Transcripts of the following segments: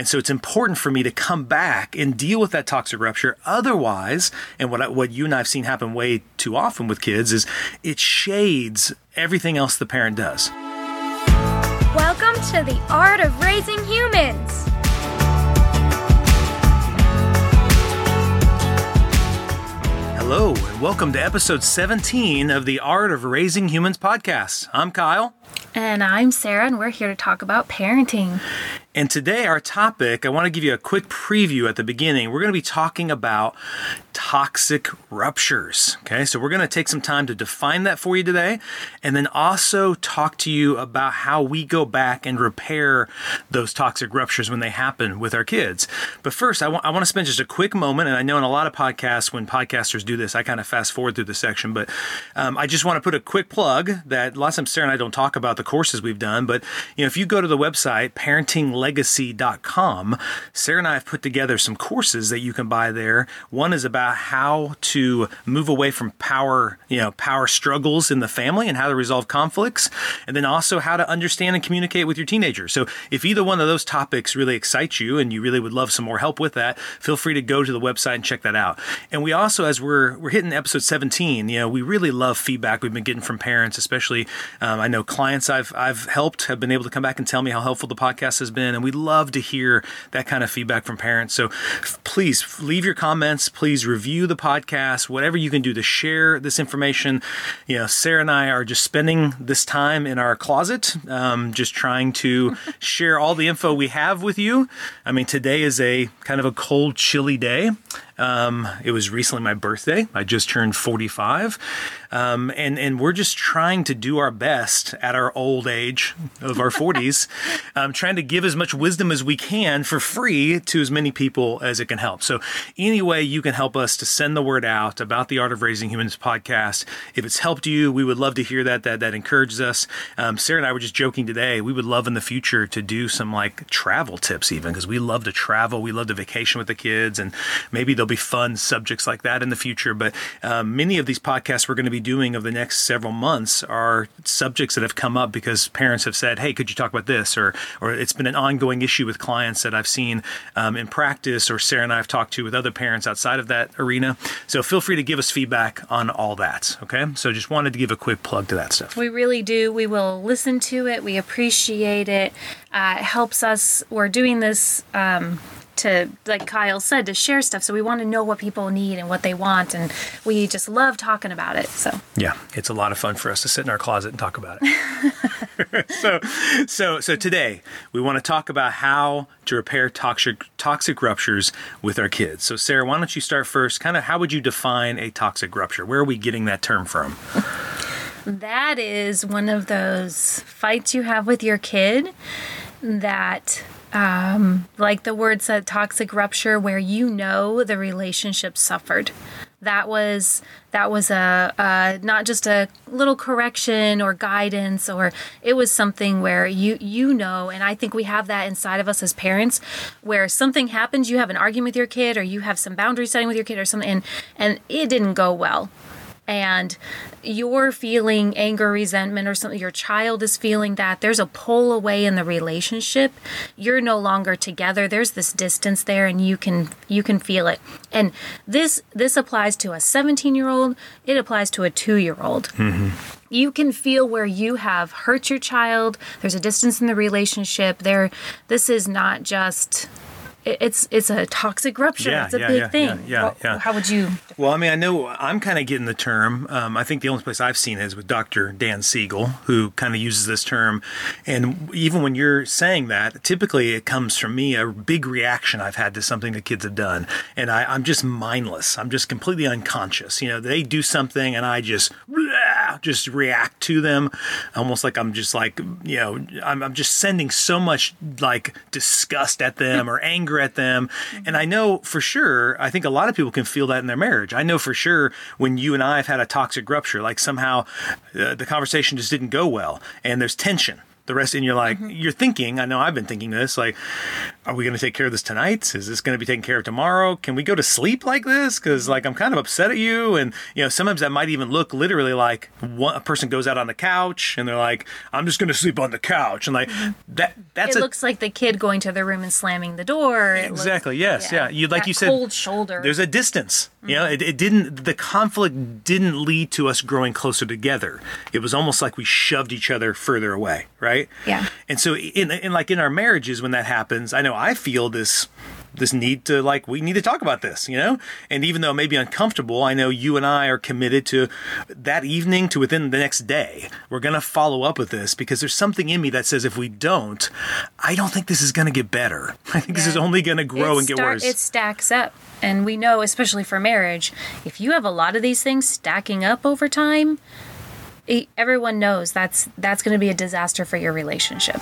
And so it's important for me to come back and deal with that toxic rupture. Otherwise, and what I, what you and I've seen happen way too often with kids is it shades everything else the parent does. Welcome to the Art of Raising Humans. Hello, and welcome to episode 17 of the Art of Raising Humans podcast. I'm Kyle. And I'm Sara, and we're here to talk about parenting. And today, our topic, I want to give you a quick preview at the beginning. We're going to be talking about toxic ruptures. Okay, so we're going to take some time to define that for you today, and then also talk to you about how we go back and repair those toxic ruptures when they happen with our kids. But first, I want, I want to spend just a quick moment, and I know in a lot of podcasts, when podcasters do this, I kind of fast forward through the section, but um, I just want to put a quick plug that lots of times Sara and I don't talk about the courses we've done, but you know, if you go to the website, parenting legacy.com. Sara and I have put together some courses that you can buy there. One is about how to move away from power, you know, power struggles in the family and how to resolve conflicts, and then also how to understand and communicate with your teenager. So if either one of those topics really excites you and you really would love some more help with that, feel free to go to the website and check that out. And we also, as we're we're hitting episode 17, you know, we really love feedback we've been getting from parents, especially um, I know clients I've I've helped have been able to come back and tell me how helpful the podcast has been and we love to hear that kind of feedback from parents. So please leave your comments. Please review the podcast, whatever you can do to share this information. You know, Sara and I are just spending this time in our closet, um, just trying to share all the info we have with you. I mean, today is a kind of a cold, chilly day. Um, it was recently my birthday. I just turned 45. Um, and, and we're just trying to do our best at our old age of our 40s, um, trying to give as much wisdom as we can for free to as many people as it can help. So, any way you can help us to send the word out about the Art of Raising Humans podcast, if it's helped you, we would love to hear that. That, that encourages us. Um, Sara and I were just joking today. We would love in the future to do some like travel tips, even because we love to travel. We love to vacation with the kids, and maybe they'll be fun subjects like that in the future. But um, many of these podcasts we're going to be doing over the next several months are subjects that have come up because parents have said, "Hey, could you talk about this?" or or it's been an ongoing issue with clients that I've seen um, in practice, or Sara and I have talked to with other parents outside of that arena. So feel free to give us feedback on all that. Okay, so just wanted to give a quick plug to that stuff. We really do. We will listen to it. We appreciate it. Uh, it helps us. We're doing this. Um, to like Kyle said to share stuff. So we want to know what people need and what they want and we just love talking about it so. Yeah it's a lot of fun for us to sit in our closet and talk about it. So so so today we want to talk about how to repair toxic toxic ruptures with our kids. So Sara why don't you start first? Kind of how would you define a toxic rupture? Where are we getting that term from? That is one of those fights you have with your kid that um, like the word said, toxic rupture, where you know the relationship suffered. That was that was a, a not just a little correction or guidance, or it was something where you you know, and I think we have that inside of us as parents, where something happens, you have an argument with your kid, or you have some boundary setting with your kid, or something, and and it didn't go well and you're feeling anger, resentment, or something, your child is feeling that, there's a pull away in the relationship. You're no longer together. There's this distance there, and you can you can feel it. And this this applies to a 17 year old. It applies to a two year old. Mm-hmm. You can feel where you have hurt your child. There's a distance in the relationship. There, this is not just it's it's a toxic rupture. Yeah, it's a yeah, big yeah, thing. yeah, yeah, yeah. How would you? Well, I mean, I know I'm kind of getting the term. Um, I think the only place I've seen it is with Dr. Dan Siegel, who kind of uses this term. And even when you're saying that, typically it comes from me a big reaction I've had to something the kids have done, and I, I'm just mindless. I'm just completely unconscious. You know, they do something, and I just just react to them, almost like I'm just like you know I'm, I'm just sending so much like disgust at them or anger at them. And I know for sure, I think a lot of people can feel that in their marriage. I know for sure when you and I have had a toxic rupture, like somehow uh, the conversation just didn't go well and there's tension the rest, and you're like, mm-hmm. you're thinking, I know I've been thinking this, like, are we going to take care of this tonight? Is this going to be taken care of tomorrow? Can we go to sleep like this? Because mm-hmm. like I'm kind of upset at you, and you know sometimes that might even look literally like one, a person goes out on the couch and they're like, I'm just going to sleep on the couch, and like mm-hmm. that that's it a looks like the kid going to the room and slamming the door. It looks- Exactly. Yes. Yeah. You like you said. cold shoulder. There's a distance. You know, it, it didn't. The conflict didn't lead to us growing closer together. It was almost like we shoved each other further away. Right. Yeah. And so, in, in like in our marriages, when that happens, I know I feel this this need to like we need to talk about this you know? And even though it may be uncomfortable i know you and i are committed to that evening to within the next day. We're going to follow up with this because there's something in me that says if we don't i don't think this is going to get better. I think this is only going to grow It and get start- worse. It stacks up. And we know, especially for marriage, if you have a lot of these things stacking up over time, everyone knows that's that's going to be a disaster for your relationship.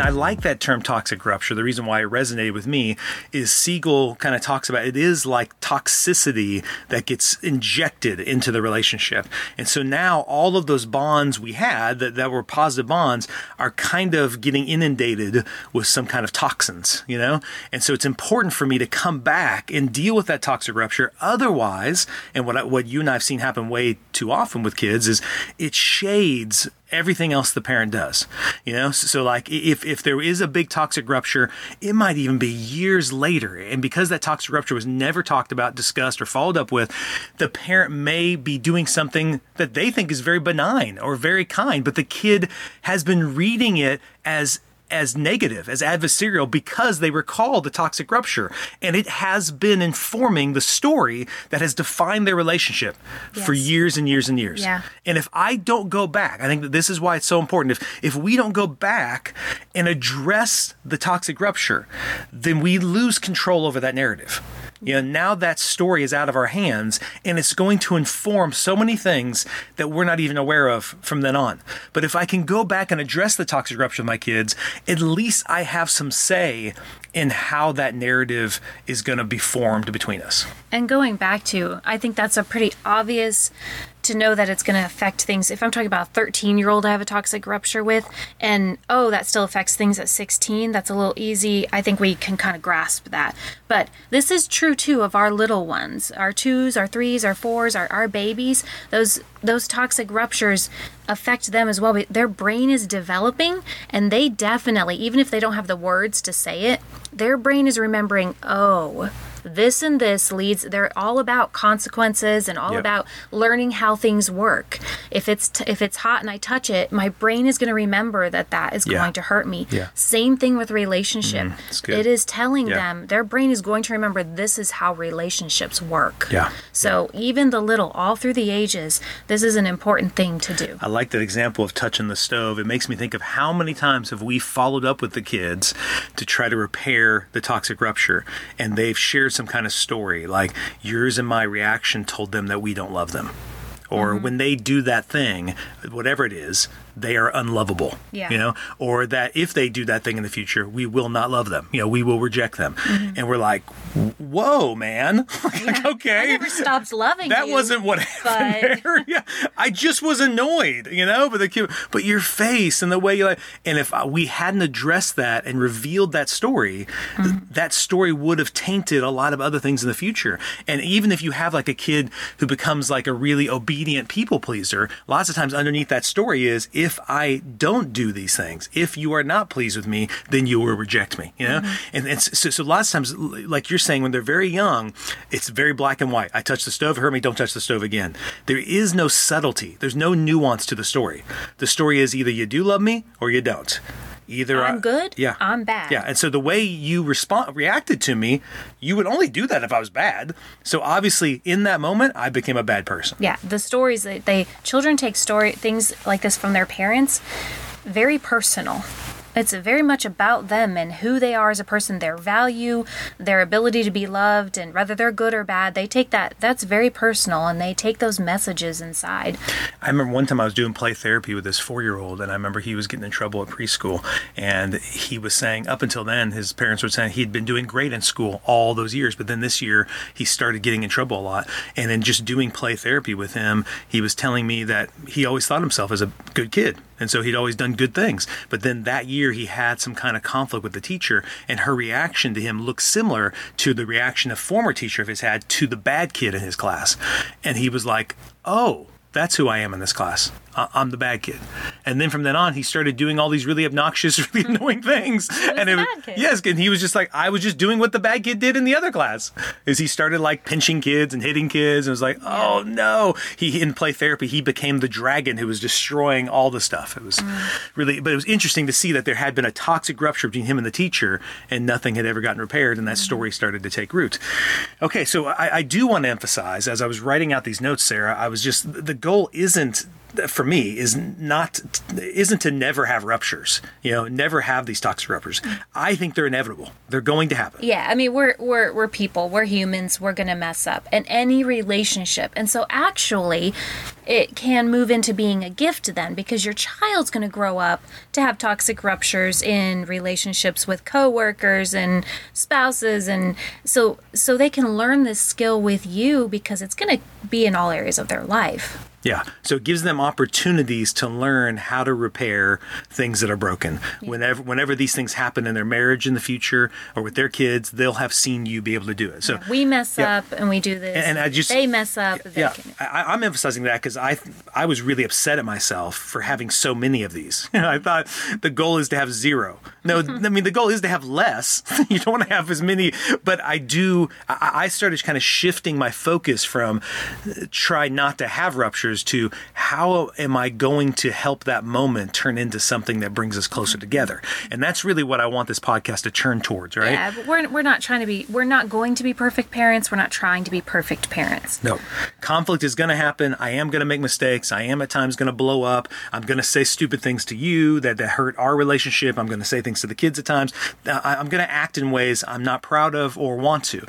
And I like that term toxic rupture. The reason why it resonated with me is Siegel kind of talks about it is like toxicity that gets injected into the relationship. And so now all of those bonds we had that, that were positive bonds are kind of getting inundated with some kind of toxins, you know? And so it's important for me to come back and deal with that toxic rupture. Otherwise, and what, I, what you and I have seen happen way too often with kids is it shades everything else the parent does. You know, so, so like if if there is a big toxic rupture, it might even be years later, and because that toxic rupture was never talked about, discussed, or followed up with, the parent may be doing something that they think is very benign or very kind, but the kid has been reading it as as negative, as adversarial, because they recall the toxic rupture. And it has been informing the story that has defined their relationship for years and years and years. Yeah. And if I don't go back, I think that this is why it's so important. If if we don't go back and address the toxic rupture, then we lose control over that narrative. You know, now that story is out of our hands and it's going to inform so many things that we're not even aware of from then on. But if I can go back and address the toxic rupture with my kids, at least I have some say in how that narrative is going to be formed between us. And going back to, I think that's a pretty obvious to know that it's going to affect things. If I'm talking about a 13 year old I have a toxic rupture with, and oh, that still affects things at 16, that's a little easy. I think we can kind of grasp that. But this is true too of our little ones, our twos, our threes, our fours, our, our babies. Those those toxic ruptures affect them as well. Their brain is developing, and they definitely, even if they don't have the words to say it, their brain is remembering, oh, this and this leads they're all about consequences and all Yep. about learning how things work if it's t- if it's hot and i touch it my brain is going to remember that that is Yeah. going to hurt me Yeah. same thing with relationship mm-hmm. good. it is telling Yeah. them their brain is going to remember this is how relationships work Yeah. so even the little all through the ages this is an important thing to do I like that example of touching the stove. It makes me think of how many times have we followed up with the kids to try to repair the toxic rupture, and they've shared some kind of story like yours and my reaction told them that we don't love them. Or Mm-hmm. when they do that thing, whatever it is, they are unlovable. Yeah. You know, or that if they do that thing in the future, we will not love them. You know, we will reject them. Mm-hmm. And we're like, whoa, man. like, okay. i never stopped loving That you wasn't what happened but- there. Yeah, I just was annoyed, you know. But the kid, but your face and the way you like, and if we hadn't addressed that and revealed that story, th- that story would have tainted a lot of other things in the future. And even if you have like a kid who becomes like a really obedient people pleaser, lots of times underneath that story is if I don't do these things, if you are not pleased with me, then you will reject me, you know. Mm-hmm. And, and so, so lots of times, like you're saying, when they're very young, it's very black and white. I touch the stove, hurt me. Don't touch the stove again. There is no subtlety. There's no nuance to the story. The story is either you do love me or you don't. Either I'm I- good, yeah, I'm bad. yeah. And so the way you respond reacted to me, you would only do that if I was bad. So obviously, in that moment, I became a bad person. Yeah, the stories that they children take story things like this from their parents very personal. It's very much about them and who they are as a person, their value, their ability to be loved, and whether they're good or bad. They take that, that's very personal, and they take those messages inside. I remember one time I was doing play therapy with this four year old, and I remember he was getting in trouble at preschool. And he was saying, up until then, his parents were saying he'd been doing great in school all those years. But then this year, he started getting in trouble a lot. And in just doing play therapy with him, he was telling me that he always thought himself as a good kid. And so he'd always done good things. But then that year, he had some kind of conflict with the teacher, and her reaction to him looked similar to the reaction a former teacher of his had to the bad kid in his class. And he was like, oh, that's who I am in this class. I'm the bad kid. And then from then on, he started doing all these really obnoxious, really annoying things. and the was- bad kid. yes, and he was just like, I was just doing what the bad kid did in the other class. Is he started like pinching kids and hitting kids, and was like, oh no. He in play therapy, he became the dragon who was destroying all the stuff. It was mm. really, but it was interesting to see that there had been a toxic rupture between him and the teacher, and nothing had ever gotten repaired, and that mm-hmm. story started to take root. Okay, so I, I do want to emphasize as I was writing out these notes, Sara, I was just the goal isn't for me is not isn't to never have ruptures you know never have these toxic ruptures. Mm-hmm. I think they're inevitable. They're going to happen. Yeah, I mean we're we're we're people, we're humans, we're gonna mess up. In any relationship. And so actually it can move into being a gift then because your child's gonna grow up to have toxic ruptures in relationships with coworkers and spouses. And so so they can learn this skill with you because it's gonna be in all areas of their life. Yeah. So it gives them opportunities to learn how to repair things that are broken. Whenever whenever these things happen in their marriage in the future or with their kids, they'll have seen you be able to do it. So We mess Yeah. up and we do this. And I just- they mess up. Yeah, I, I'm emphasizing that because I I was really upset at myself for having so many of these. I thought the goal is to have zero. No, I mean the goal is to have less. you don't want to have as many, but I do. I, I started kind of shifting my focus from uh, try not to have ruptures to how am I going to help that moment turn into something that brings us closer mm-hmm. together, and that's really what I want this podcast to turn towards, right? Yeah, but we're, we're not trying to be, we're not going to be perfect parents. We're not trying to be perfect parents. No. Conflict is going to happen. I am going to make mistakes. I am at times going to blow up. I'm going to say stupid things to you that, that hurt our relationship. I'm going to say things to the kids at times. I, I'm going to act in ways I'm not proud of or want to.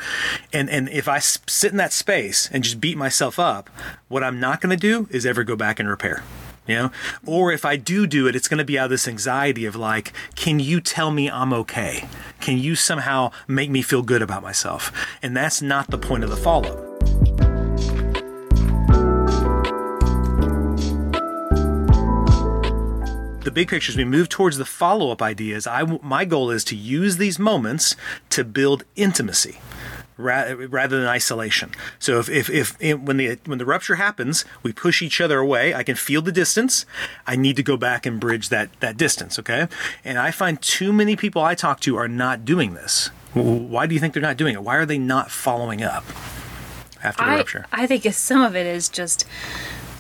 And, and if I sit in that space and just beat myself up, what I'm not going to do is ever go back and repair. You know, or if I do do it, it's going to be out of this anxiety of like, can you tell me I'm okay? Can you somehow make me feel good about myself? And that's not the point of the follow up. the big picture as we move towards the follow-up ideas I, my goal is to use these moments to build intimacy ra- rather than isolation. So if, if, if, if when the when the rupture happens we push each other away i can feel the distance i need to go back and bridge that that distance okay? And i find too many people i talk to are not doing this. Why do you think they're not doing it? Why are they not following up after the I, rupture? I think some of it is just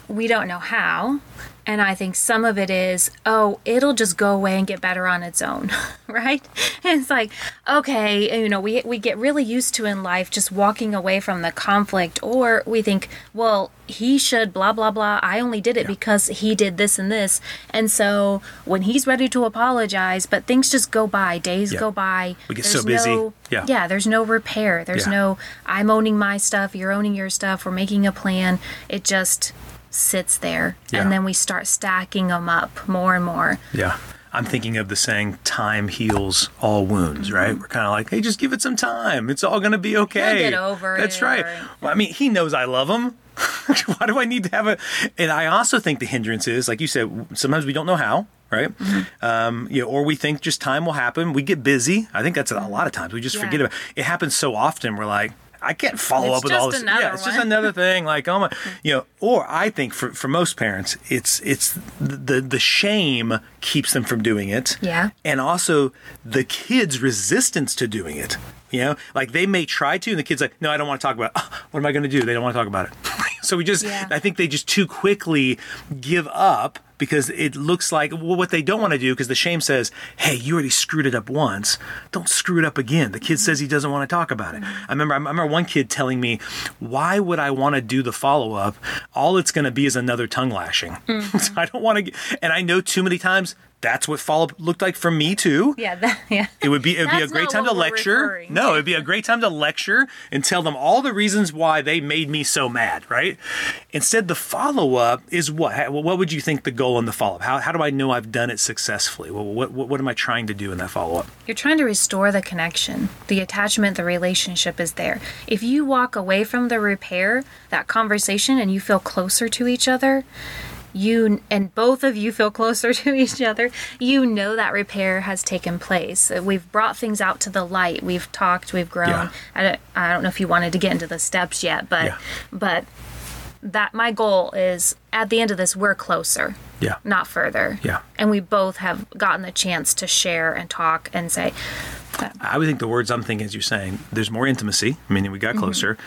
we don't know how. And I think some of it is, oh, it'll just go away and get better on its own, right? And it's like, okay, you know, we, we get really used to in life just walking away from the conflict, or we think, well, he should blah, blah, blah. I only did it because he did this and this. And so when he's ready to apologize, but things just go by, days Yeah. go by. We get there's so busy. no- Yeah. Yeah, there's no repair. There's Yeah. no, I'm owning my stuff, you're owning your stuff, we're making a plan. It just sits there. Yeah. And then we start stacking them up more and more. Yeah. I'm thinking of the saying, time heals all wounds, Mm-hmm. right? We're kind of like, hey, just give it some time. It's all to be okay. get over That's it, right. or- Well, I mean, he knows I love him. Why do I need to have a. And I also think the hindrance is, like you said, sometimes we don't know how. Right, Mm-hmm. um, you know, or we think just time will happen. We get busy. I think that's a lot of times we just Yeah. forget about. It happens so often. We're like, I can't follow It's up with all this. another yeah, it's just another thing. Like, oh my, you know. Or I think for for most parents, it's it's the the, the shame keeps them from doing it. Yeah. And also the kids' resistance to doing it. You know, like they may try to, and the kid's like, "No, I don't want ah, to talk about. It. what am I going to do? They don't want to talk about it." so we just, Yeah. I think they just too quickly give up because it looks like well, what they don't want to do because the shame says, "Hey, you already screwed it up once. Don't screw it up again." The kid says he doesn't want to talk about it. Mm-hmm. I remember, I remember one kid telling me, "Why would I want to do the follow up? All it's going to be is another tongue lashing. Mm-hmm. so I don't want to." And I know too many times that's what follow up looked like for me too. Yeah, that, yeah. It would be it would be a great time to lecture. referring No, it'd be a great time to lecture and tell them all the reasons why they made me so mad, right? Instead, the follow up is what? What would you think the goal in the follow up? How, how do I know I've done it successfully? Well, what, what, what am I trying to do in that follow up? You're trying to restore the connection, the attachment, the relationship is there. If you walk away from the repair, that conversation, and you feel closer to each other, you and both of you feel closer to each other, you know that repair has taken place. Uh, We've brought things out to the light. We've talked. We've grown. Yeah. I, don't, I don't know if you wanted to get into the steps yet, but Yeah. but that my goal is at the end of this we're closer Yeah. not further Yeah. and we both have gotten the chance to share and talk and say I would think the words I'm thinking as you're saying, there's more intimacy, meaning we got closer,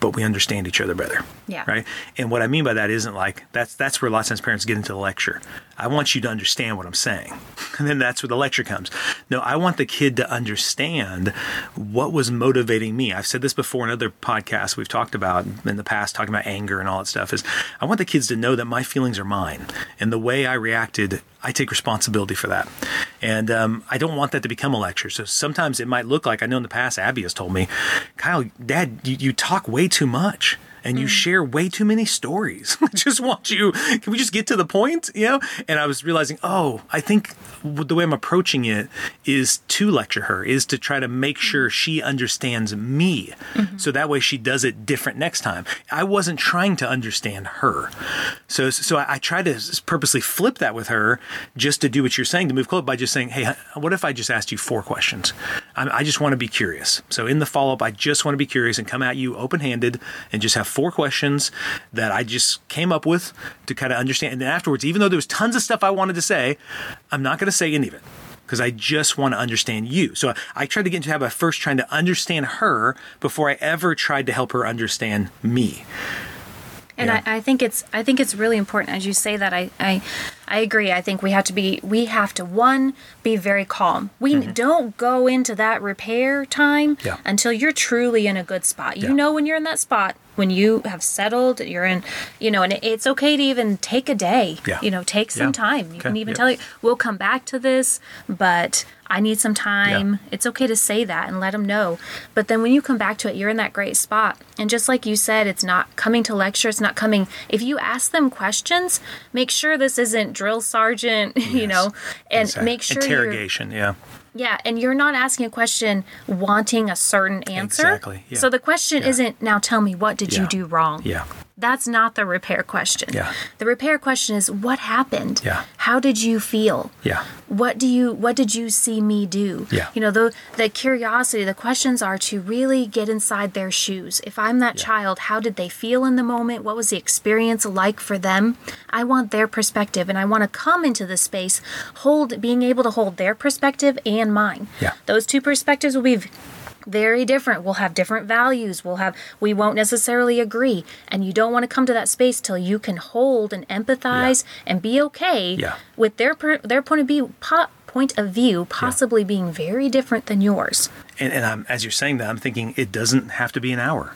but we understand each other better. Mm-hmm. Yeah. Right. And what I mean by that isn't like that's that's where a lot of times parents get into the lecture. I want you to understand what I'm saying. And then that's where the lecture comes. No, I want the kid to understand what was motivating me. I've said this before in other podcasts we've talked about in the past, talking about anger and all that stuff, is I want the kids to know that my feelings are mine. And the way I reacted I take responsibility for that. And um, I don't want that to become a lecture. So sometimes it might look like, I know in the past, Abby has told me, Kyle, Dad, you, you talk way too much and you hmm. share way too many stories. I just want you, can we just get to the point? You know? And I was realizing, oh, I think the way I'm approaching it is to lecture her, is to try to make hmm. sure she understands me. Mm-hmm. So that way she does it different next time. I wasn't trying to understand her. So, so I, I try to purposely flip that with her just to do what you're saying, to move close by just saying, hey, what if I just asked you four questions? I, I just want to be curious. So in the follow up, I just want to be curious and come at you open handed and just have four questions that I just came up with to kind of understand. And then afterwards, even though there was tons of stuff I wanted to say, I'm not going to say any of it because I just want to understand you. So I, tried to get into have a first trying to understand her before I ever tried to help her understand me. and Yeah. I, I think it's i think it's really important as you say that I, I i agree i think we have to be we have to one be very calm we don't go into that repair time Mm-hmm. Yeah. until you're truly in a good spot you Yeah. know when you're in that spot when you have settled you're in you know and it's okay to even take a day Yeah. you know take some Yeah. time you Okay. can even Yeah. tell you we'll come back to this but i need some time Yeah. it's okay to say that and let them know but then when you come back to it you're in that great spot and just like you said it's not coming to lecture it's not coming if you ask them questions make sure this isn't drill sergeant yes. you know and Exact- make sure interrogation. Yeah. Yeah, and you're not asking a question wanting a certain answer. Exactly, yeah. So the question Yeah. isn't now tell me what did Yeah. you do wrong? Yeah. That's not the repair question. Yeah. The repair question is what happened? Yeah. How did you feel? Yeah. What do you what did you see me do? Yeah. You know, the the curiosity, the questions are to really get inside their shoes. If I'm that child, how did they feel in the moment? What was the experience like for them? I want their perspective and I want to come into the space hold being able to hold their perspective and mine. Yeah. Those two perspectives will be very different. We'll have different values. We'll have we won't necessarily agree. And you don't want to come to that space till you can hold and empathize and be okay Yeah. with their their point of view po- point of view possibly being very different than yours. And, and I'm, as you're saying that, I'm thinking it doesn't have to be an hour.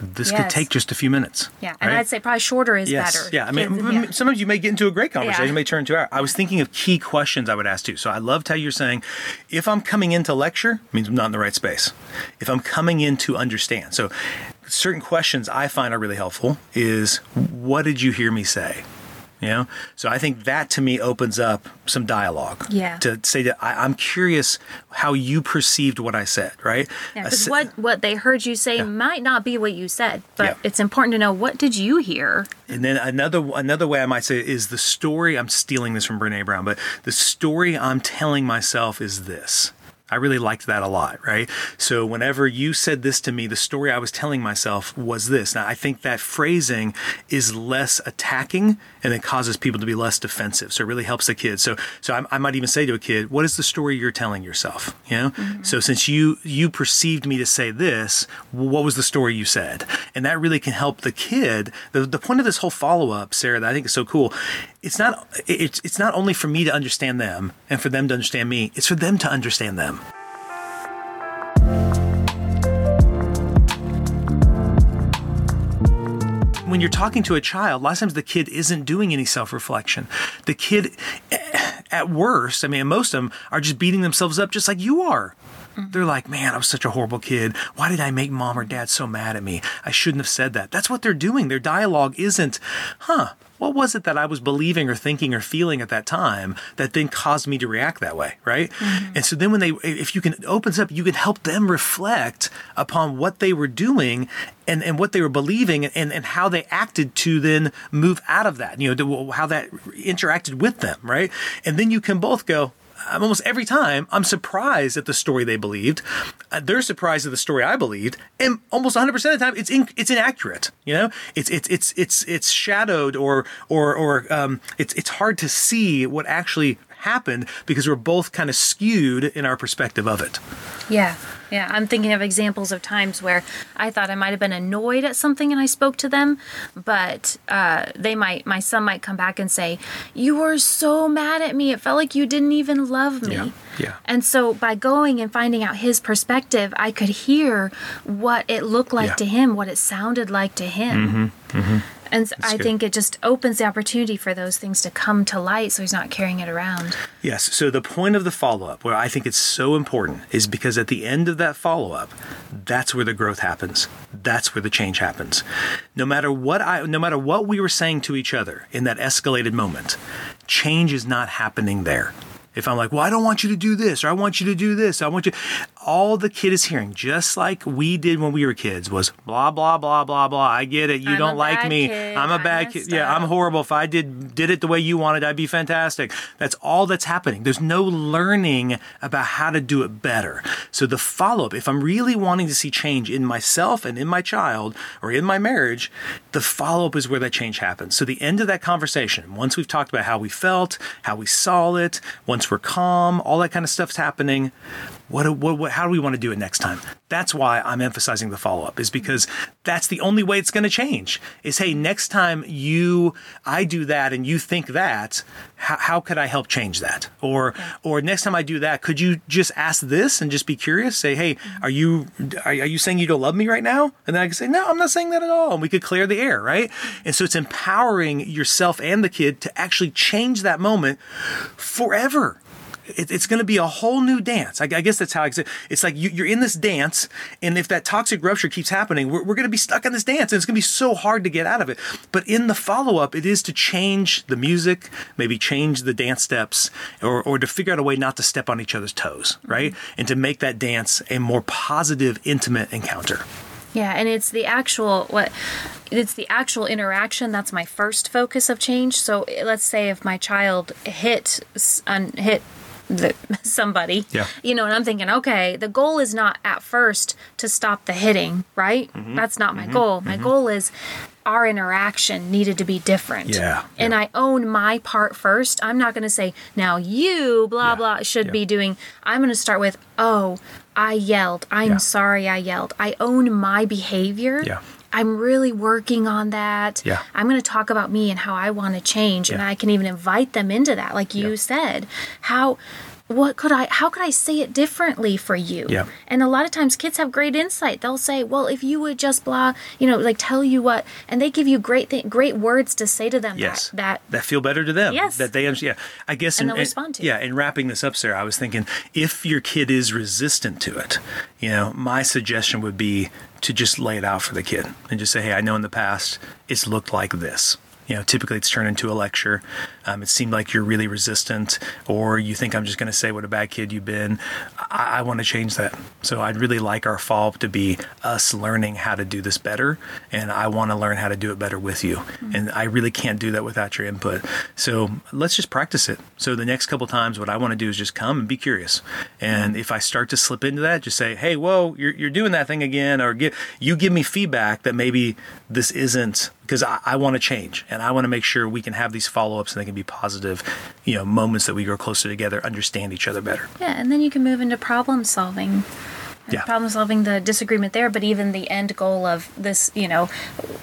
This could take just a few minutes. Yeah, and right? I'd say probably shorter is Yes. better. Yeah. I mean, yeah. sometimes you may get into a great conversation, Yeah. it may turn into hour. I was thinking of key questions I would ask too. So I loved how you're saying, if I'm coming in to lecture, means I'm not in the right space. If I'm coming in to understand. So certain questions I find are really helpful is what did you hear me say? You know, so I think that to me opens up some dialogue. Yeah. To say that I, I'm curious how you perceived what I said, right? Yeah, A 'cause se- what what they heard you say might not be what you said, but Yeah. it's important to know what did you hear. And then another another way I might say is the story. I'm stealing this from Brene Brown, but the story I'm telling myself is this. I really liked that a lot, right? So whenever you said this to me, the story I was telling myself was this. Now I think that phrasing is less attacking and it causes people to be less defensive. So it really helps the kids. So so I, I might even say to a kid, "What is the story you're telling yourself?" You know. Mm-hmm. So since you you perceived me to say this, what was the story you said? And that really can help the kid. The the point of this whole follow up, Sara, that I think is so cool. It's not it's it's not only for me to understand them and for them to understand me. It's for them to understand them. When you're talking to a child, a lot of times the kid isn't doing any self reflection. The kid, eh, at worst, I mean, most of them are just beating themselves up just like you are. They're like, man, I was such a horrible kid. Why did I make mom or dad so mad at me? I shouldn't have said that. That's what they're doing. Their dialogue isn't, huh, what was it that I was believing or thinking or feeling at that time that then caused me to react that way, right? Mm-hmm. And so then when they, if you can, it opens up, you can help them reflect upon what they were doing and, and what they were believing and, and how they acted to then move out of that, you know, how that interacted with them, right? And then you can both go, I'm almost every time I'm surprised at the story they believed. Uh, they're surprised at the story I believed, and almost 100 percent of the time it's in, it's inaccurate. You know, it's it's it's it's it's shadowed or or or um, it's it's hard to see what actually happened because we're both kind of skewed in our perspective of it. Yeah. Yeah, I'm thinking of examples of times where I thought I might have been annoyed at something and I spoke to them, but uh, they might, my son might come back and say, "You were so mad at me. It felt like you didn't even love me." Yeah, yeah. And so by going and finding out his perspective, I could hear what it looked like Yeah. to him, what it sounded like to him. And so I good. think it just opens the opportunity for those things to come to light so he's not carrying it around. Yes. So the point of the follow up, where I think it's so important, is because at the end of that follow up, that's where the growth happens. That's where the change happens. No matter what I, no matter what we were saying to each other in that escalated moment, change is not happening there. If I'm like, well, I don't want you to do this, or I want you to do this, I want you, all the kid is hearing, just like we did when we were kids, was blah blah blah blah blah. I get it. You I'm don't like me. kid. I'm a I bad kid. messed Yeah, I'm horrible. If I did did it the way you wanted, I'd be fantastic. That's all that's happening. There's no learning about how to do it better. So the follow up, if I'm really wanting to see change in myself and in my child or in my marriage, the follow up is where that change happens. So the end of that conversation, once we've talked about how we felt, how we saw it, once we're calm, all that kind of stuff's happening. What, what, what how do we want to do it next time? That's why I'm emphasizing the follow up is because that's the only way it's going to change. Is hey, next time you I do that and you think that, how, how could I help change that? Or or next time I do that, could you just ask this and just be curious? Say, hey, mm-hmm. are you are, are you saying you don't love me right now? And then I can say, no, I'm not saying that at all. And we could clear the air, right? Mm-hmm. And so it's empowering yourself and the kid to actually change that moment forever it, it's going to be a whole new dance. I, I guess that's how I say it's like you, you're in this dance, and if that toxic rupture keeps happening, we're, we're going to be stuck in this dance, and it's going to be so hard to get out of it. But in the follow up, it is to change the music, maybe change the dance steps, or, or to figure out a way not to step on each other's toes, mm-hmm. right? And to make that dance a more positive, intimate encounter. Yeah, and it's the actual what it's the actual interaction that's my first focus of change. So let's say if my child hit un, hit the, somebody, Yeah. you know, and I'm thinking, okay, the goal is not at first to stop the hitting, right? Mm-hmm. That's not my goal. My goal is our interaction needed to be different. Yeah, And yeah. I own my part first. I'm not going to say, now you, blah, Yeah, blah, should yeah. be doing. I'm going to start with, oh, I yelled. I'm sorry I yelled. I own my behavior. Yeah. I'm really working on that. Yeah. I'm going to talk about me and how I want to change. And I can even invite them into that, like you Yeah. said. How. What could I? How could I say it differently for you? Yeah. And a lot of times, kids have great insight. They'll say, "Well, if you would just blah, you know, like tell you what," and they give you great, th- great words to say to them. Yes, That, that that feel better to them. Yes. that they understand. Yeah, I guess. And in- they'll respond to. Yeah, in wrapping this up, Sara, I was thinking if your kid is resistant to it, you know, my suggestion would be to just lay it out for the kid and just say, "Hey, I know in the past it's looked like this." You know, typically it's turned into a lecture. Um, it seemed like you're really resistant, or you think I'm just going to say what a bad kid you've been. I, I want to change that. So I'd really like our follow up to be us learning how to do this better, and I want to learn how to do it better with you. And I really can't do that without your input. So let's just practice it. So the next couple times, what I want to do is just come and be curious. And if I start to slip into that, just say, "Hey, whoa, you're you're doing that thing again," or give you give me feedback that maybe this isn't because I, I want to change and I want to make sure we can have these follow ups and they can be positive, you know, moments that we grow closer together, understand each other better. Yeah, and then you can move into problem solving. Yeah. Problem solving the disagreement there, but even the end goal of this, you know,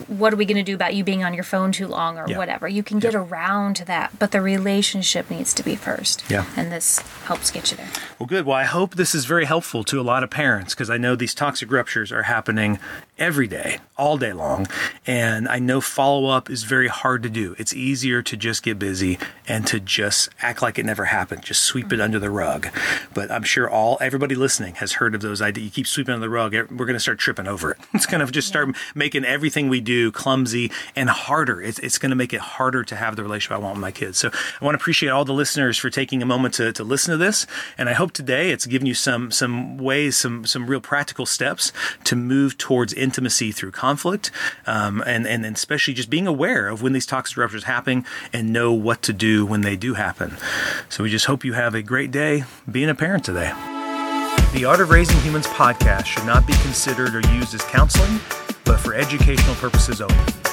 what are we going to do about you being on your phone too long or Yeah. whatever? You can get around to that, but the relationship needs to be first. Yeah. And this helps get you there. Well, good. Well, I hope this is very helpful to a lot of parents because I know these toxic ruptures are happening every day, all day long. And I know follow up is very hard to do. It's easier to just get busy and to just act like it never happened, just sweep it under the rug. But I'm sure all everybody listening has heard of those ideas. You keep sweeping under the rug, we're going to start tripping over it. It's going to just start making everything we do clumsy and harder. It's, it's going to make it harder to have the relationship I want with my kids. So I want to appreciate all the listeners for taking a moment to, to listen to this. And I hope today it's given you some some ways, some some real practical steps to move towards intimacy through conflict, um, and and especially just being aware of when these toxic ruptures happen and know what to do when they do happen. So we just hope you have a great day being a parent today. The Art of Raising Humans podcast should not be considered or used as counseling, but for educational purposes only.